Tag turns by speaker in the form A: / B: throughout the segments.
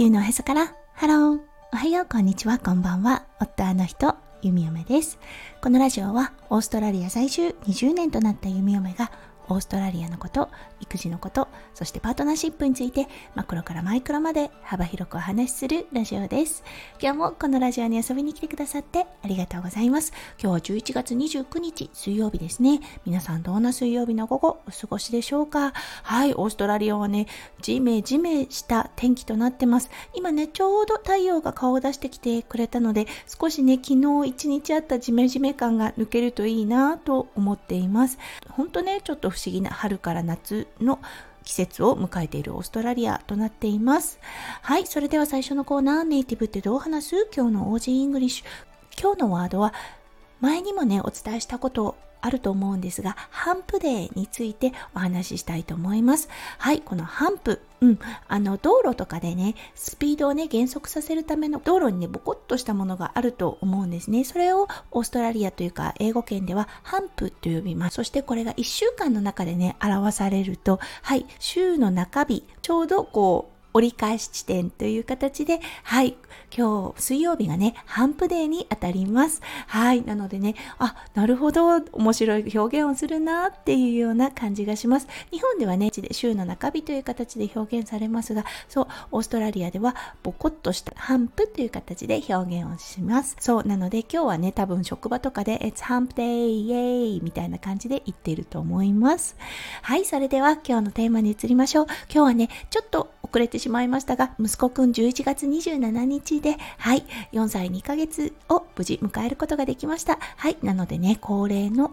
A: 地球のへそから。ハローおはよう。こんにちは。こんばんは。夫あの人。ゆみおめです。このラジオはオーストラリア在住。20年となった弓嫁がオーストラリアのこと、育児のこと、そしてパートナーシップについてマクロからマイクロまで幅広くお話しするラジオです。今日もこのラジオに遊びに来てくださってありがとうございます。今日は11月29日水曜日ですね。皆さんどんな水曜日の午後お過ごしでしょうか？はい、オーストラリアはね、じめじめした天気となってます。今ね、ちょうど太陽が顔を出してきてくれたので、少しね、昨日一日あったじめじめ感が抜けるといいなと思っています。ほんとね、ちょっと不思議な春から夏の季節を迎えているオーストラリアとなっています。はい、それでは最初のコーナー、ネイティブってどう話す？今日の Aussie English。今日のワードは、前にもね、お伝えしたことあると思うんですが、ハンプデーについてお話ししたいと思います。はい、このハンプ。うん、あの、道路とかでね、スピードをね、減速させるための道路にね、ボコッとしたものがあると思うんですね。それをオーストラリアというか、英語圏ではハンプと呼びます。そしてこれが1週間の中でね、表されると、はい、週の中日、ちょうどこう、折り返し地点という形で、はい、今日水曜日がね、ハンプデーに当たります。はい、なのでね、あ、なるほど、面白い表現をするなっていうような感じがします。日本ではね、週の中日という形で表現されますが、そう、オーストラリアではボコッとしたハンプという形で表現をします。そう、なので今日はね、多分職場とかで、It's Hump Day! イエーイみたいな感じで言っていると思います。はい、それでは今日のテーマに移りましょう。今日はね、ちょっと遅れてしまいましたが、息子くん11月27日で、はい、4歳2ヶ月を無事迎えることができました。はい、なのでね、恒例の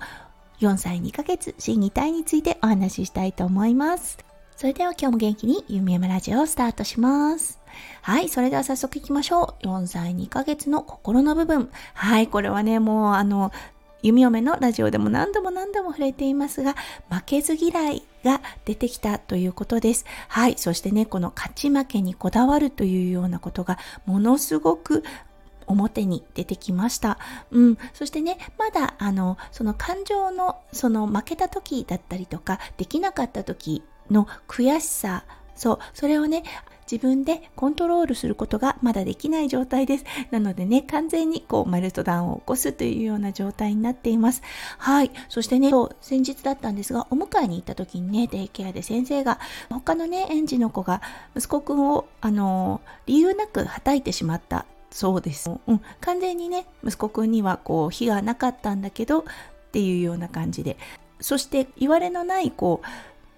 A: 4歳2ヶ月新擬態についてお話ししたいと思います。それでは今日も元気にゆみやまラジオをスタートします。はい、それでは早速行きましょう。4歳2ヶ月の心の部分。はい、これはね、もうあの、弓嫁のラジオでも何度も何度も触れていますが、負けず嫌いが出てきたということです。はい。そしてね、この勝ち負けにこだわるというようなことがものすごく表に出てきました。うん。そしてね、まだ、あの、その感情の、その負けた時だったりとか、できなかった時の悔しさ、そう、それをね、自分でコントロールすることがまだできない状態です。なのでね、完全にこうマルトダウンを起こすというような状態になっています。はい。そしてね、先日だったんですが、お迎えに行った時にね、デイケアで先生が、他のね、園児の子が息子くんを、あの、理由なくはたいてしまったそうです。うん、完全にね、息子くんにはこう、非がなかったんだけど、っていうような感じで。そして言われのないこう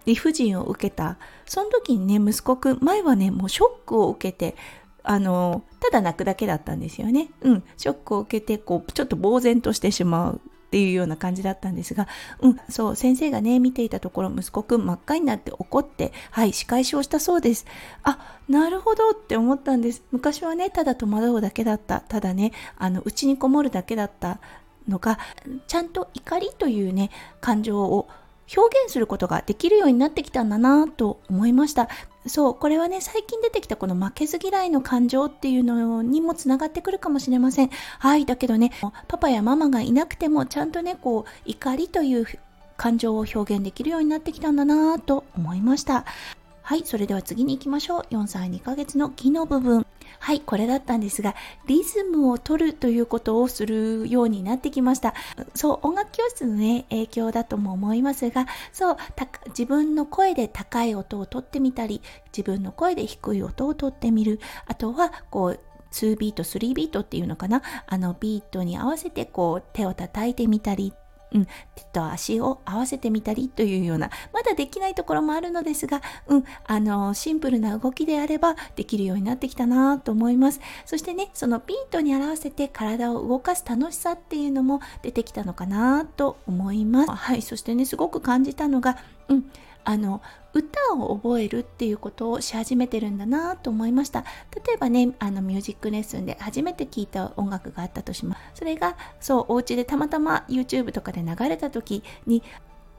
A: 理不尽を受けたその時にね息子くん前はねもうショックを受けてあのただ泣くだけだったんですよねうんショックを受けてこうちょっと呆然としてしまうっていうような感じだったんですが、うん、そう、先生がね、見ていたところ、息子くん真っ赤になって怒って、はい、仕返しをしたそうです。あ、なるほどって思ったんです。昔はね、ただ戸惑うだけだった。ただね、あの、家にこもるだけだったのが、ちゃんと怒りというね、感情を表現することができるようになってきたんだなと思いました。そう、これはね、最近出てきたこの負けず嫌いの感情っていうのにもつながってくるかもしれません。はい、だけどね、パパやママがいなくてもちゃんとね、こう、怒りという感情を表現できるようになってきたんだなと思いました。はい、それでは次に行きましょう。4歳2ヶ月の木の部分。はい、これだったんですが、リズムを取るということをするようになってきました。そう、音楽教室のね、影響だとも思いますが、そう、自分の声で高い音を取ってみたり、自分の声で低い音を取ってみる。あとは、こう、2ビート、3ビートっていうのかな？あのビートに合わせてこう手を叩いてみたりうん、手と足を合わせてみたりというような、まだできないところもあるのですが、うん、あの、シンプルな動きであればできるようになってきたなと思います。そしてね、そのピントに合わせて体を動かす楽しさっていうのも出てきたのかなと思います。はい、そしてね、すごく感じたのが、うん、あの歌を覚えるっていうことをし始めてるんだなと思いました。例えばねあのミュージックレッスンで初めて聴いた音楽があったとします。それがそうお家でたまたま YouTube とかで流れた時に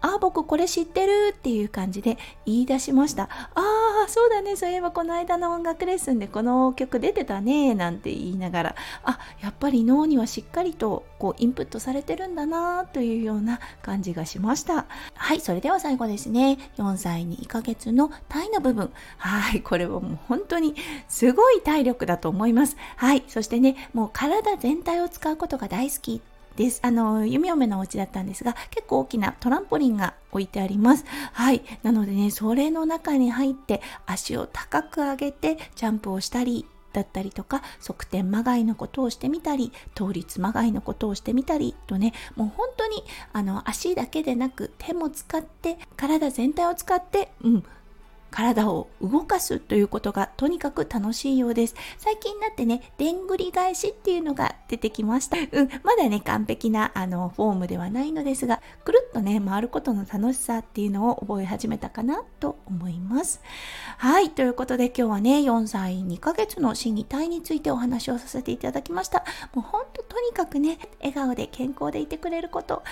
A: あ、僕これ知ってるっていう感じで言い出しました。ああそうだねそういえばこの間の音楽レッスンでこの曲出てたねなんて言いながら。あやっぱり脳にはしっかりとこうインプットされてるんだなというような感じがしました。はいそれでは最後ですね。4歳に1ヶ月の体の部分。はいこれはもう本当にすごい体力だと思います。はいそしてねもう体全体を使うことが大好き。です。あの、弓嫁のお家だったんですが、結構大きなトランポリンが置いてあります。はい。なのでね、それの中に入って足を高く上げてジャンプをしたり、だったりとか側転まがいのことをしてみたり倒立まがいのことをしてみたりとねもう本当にあの足だけでなく手も使って体全体を使って、うん、体を動かすということがとにかく楽しいようです。最近になってね、でんぐり返しっていうのが出てきました。うん、まだね、完璧なあのフォームではないのですが、くるっとね、回ることの楽しさっていうのを覚え始めたかなと思います。はい、ということで今日はね、4歳2ヶ月の心技体についてお話をさせていただきました。もうほんととにかくね、笑顔で健康でいてくれること、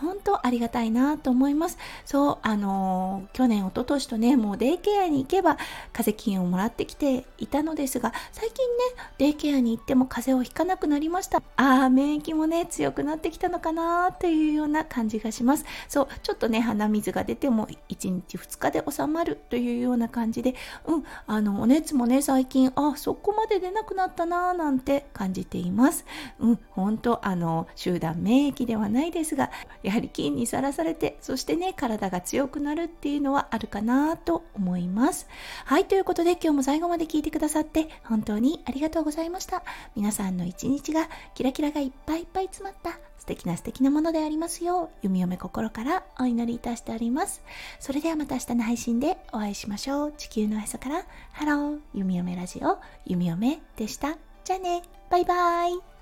A: 本当ありがたいなと思います。そう、あの、去年、一昨年とね、もうデイケアに行けば風邪菌をもらってきていたのですが、最近ね、デイケアに行っても風邪をひかなくなりました。ああ、免疫もね、強くなってきたのかなというような感じがします。そう、ちょっとね、鼻水が出ても1日2日で収まるというような感じで、うん、あの、お熱もね、最近、あ、そこまで出なくなったななんて感じています。うん、本当あの、集団免疫ではないですが、やはり菌にさらされてそしてね体が強くなるっていうのはあるかなと思います。はいということで今日も最後まで聞いてくださって本当にありがとうございました。皆さんの一日がキラキラがいっぱいいっぱい詰まった素敵な素敵なものでありますよう弓嫁心からお祈りいたしております。それではまた明日の配信でお会いしましょう。地球のへそからハロー弓嫁ラジオ弓嫁でした。じゃあね。バイバイ。